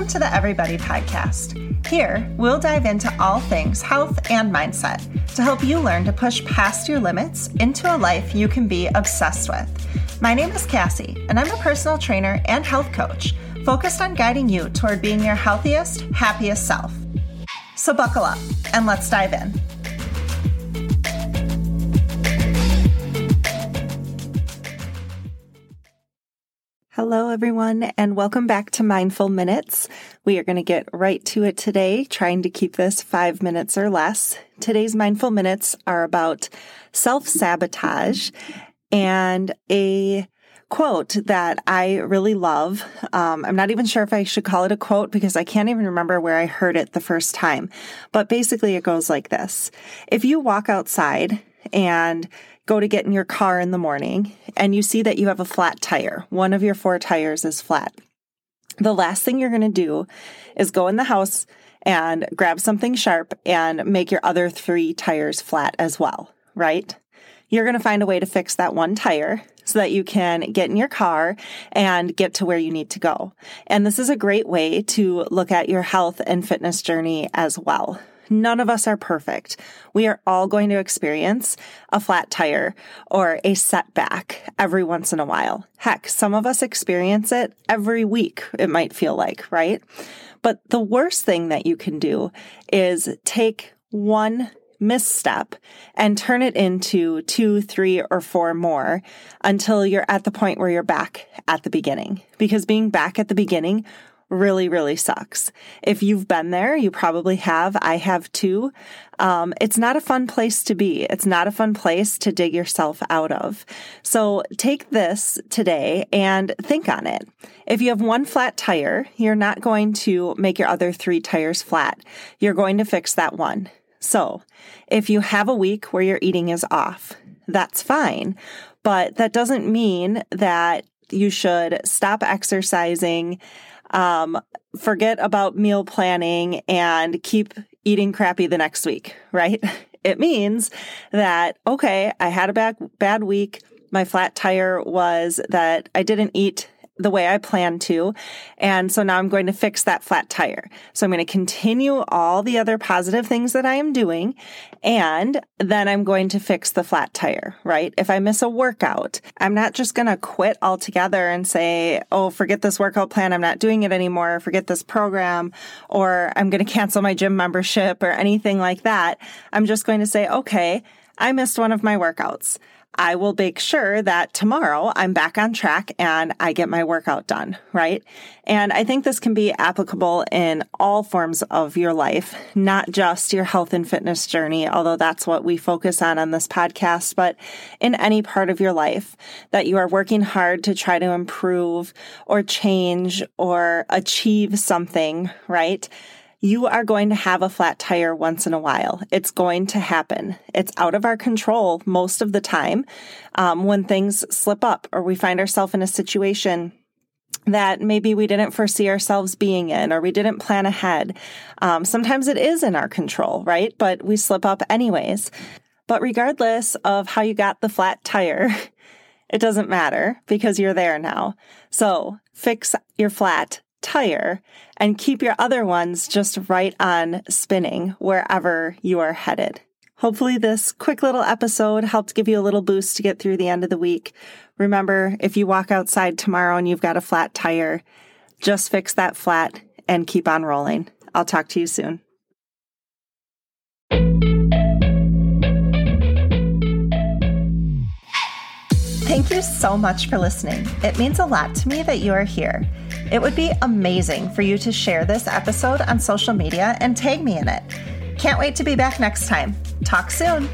Welcome to the Everybody Podcast. Here, we'll dive into all things health and mindset to help you learn to push past your limits into a life you can be obsessed with. My name is Cassie, and I'm a personal trainer and health coach focused on guiding you toward being your healthiest, happiest self. So, buckle up and let's dive in. Hello, everyone, and welcome back to Mindful Minutes. We are going to get right to it today, trying to keep this five minutes or less. Today's Mindful Minutes are about self sabotage and a quote that I really love. Um, I'm not even sure if I should call it a quote because I can't even remember where I heard it the first time. But basically, it goes like this If you walk outside and go to get in your car in the morning and you see that you have a flat tire, one of your four tires is flat. The last thing you're going to do is go in the house and grab something sharp and make your other three tires flat as well, right? You're going to find a way to fix that one tire so that you can get in your car and get to where you need to go. And this is a great way to look at your health and fitness journey as well. None of us are perfect. We are all going to experience a flat tire or a setback every once in a while. Heck, some of us experience it every week, it might feel like, right? But the worst thing that you can do is take one misstep and turn it into two, three, or four more until you're at the point where you're back at the beginning. Because being back at the beginning really, really sucks. If you've been there, you probably have. I have too. Um, it's not a fun place to be. It's not a fun place to dig yourself out of. So take this today and think on it. If you have one flat tire, you're not going to make your other three tires flat. You're going to fix that one. So if you have a week where your eating is off, that's fine. But that doesn't mean that you should stop exercising um, forget about meal planning and keep eating crappy the next week, right? It means that, okay, I had a bad, bad week. My flat tire was that I didn't eat the way I planned to. And so now I'm going to fix that flat tire. So I'm going to continue all the other positive things that I am doing. And then I'm going to fix the flat tire, right? If I miss a workout, I'm not just going to quit altogether and say, Oh, forget this workout plan. I'm not doing it anymore. Forget this program or I'm going to cancel my gym membership or anything like that. I'm just going to say, okay, I missed one of my workouts. I will make sure that tomorrow I'm back on track and I get my workout done, right? And I think this can be applicable in all forms of your life, not just your health and fitness journey, although that's what we focus on on this podcast, but in any part of your life that you are working hard to try to improve or change or achieve something, right? You are going to have a flat tire once in a while. It's going to happen. It's out of our control most of the time um, when things slip up or we find ourselves in a situation that maybe we didn't foresee ourselves being in or we didn't plan ahead. Um, sometimes it is in our control, right? But we slip up anyways. But regardless of how you got the flat tire, it doesn't matter because you're there now. So fix your flat tire and keep your other ones just right on spinning wherever you are headed. Hopefully, this quick little episode helped give you a little boost to get through the end of the week. Remember, if you walk outside tomorrow and you've got a flat tire, just fix that flat and keep on rolling. I'll talk to you soon. You so much for listening. It means a lot to me that you are here. It would be amazing for you to share this episode on social media and tag me in it. Can't wait to be back next time. Talk soon.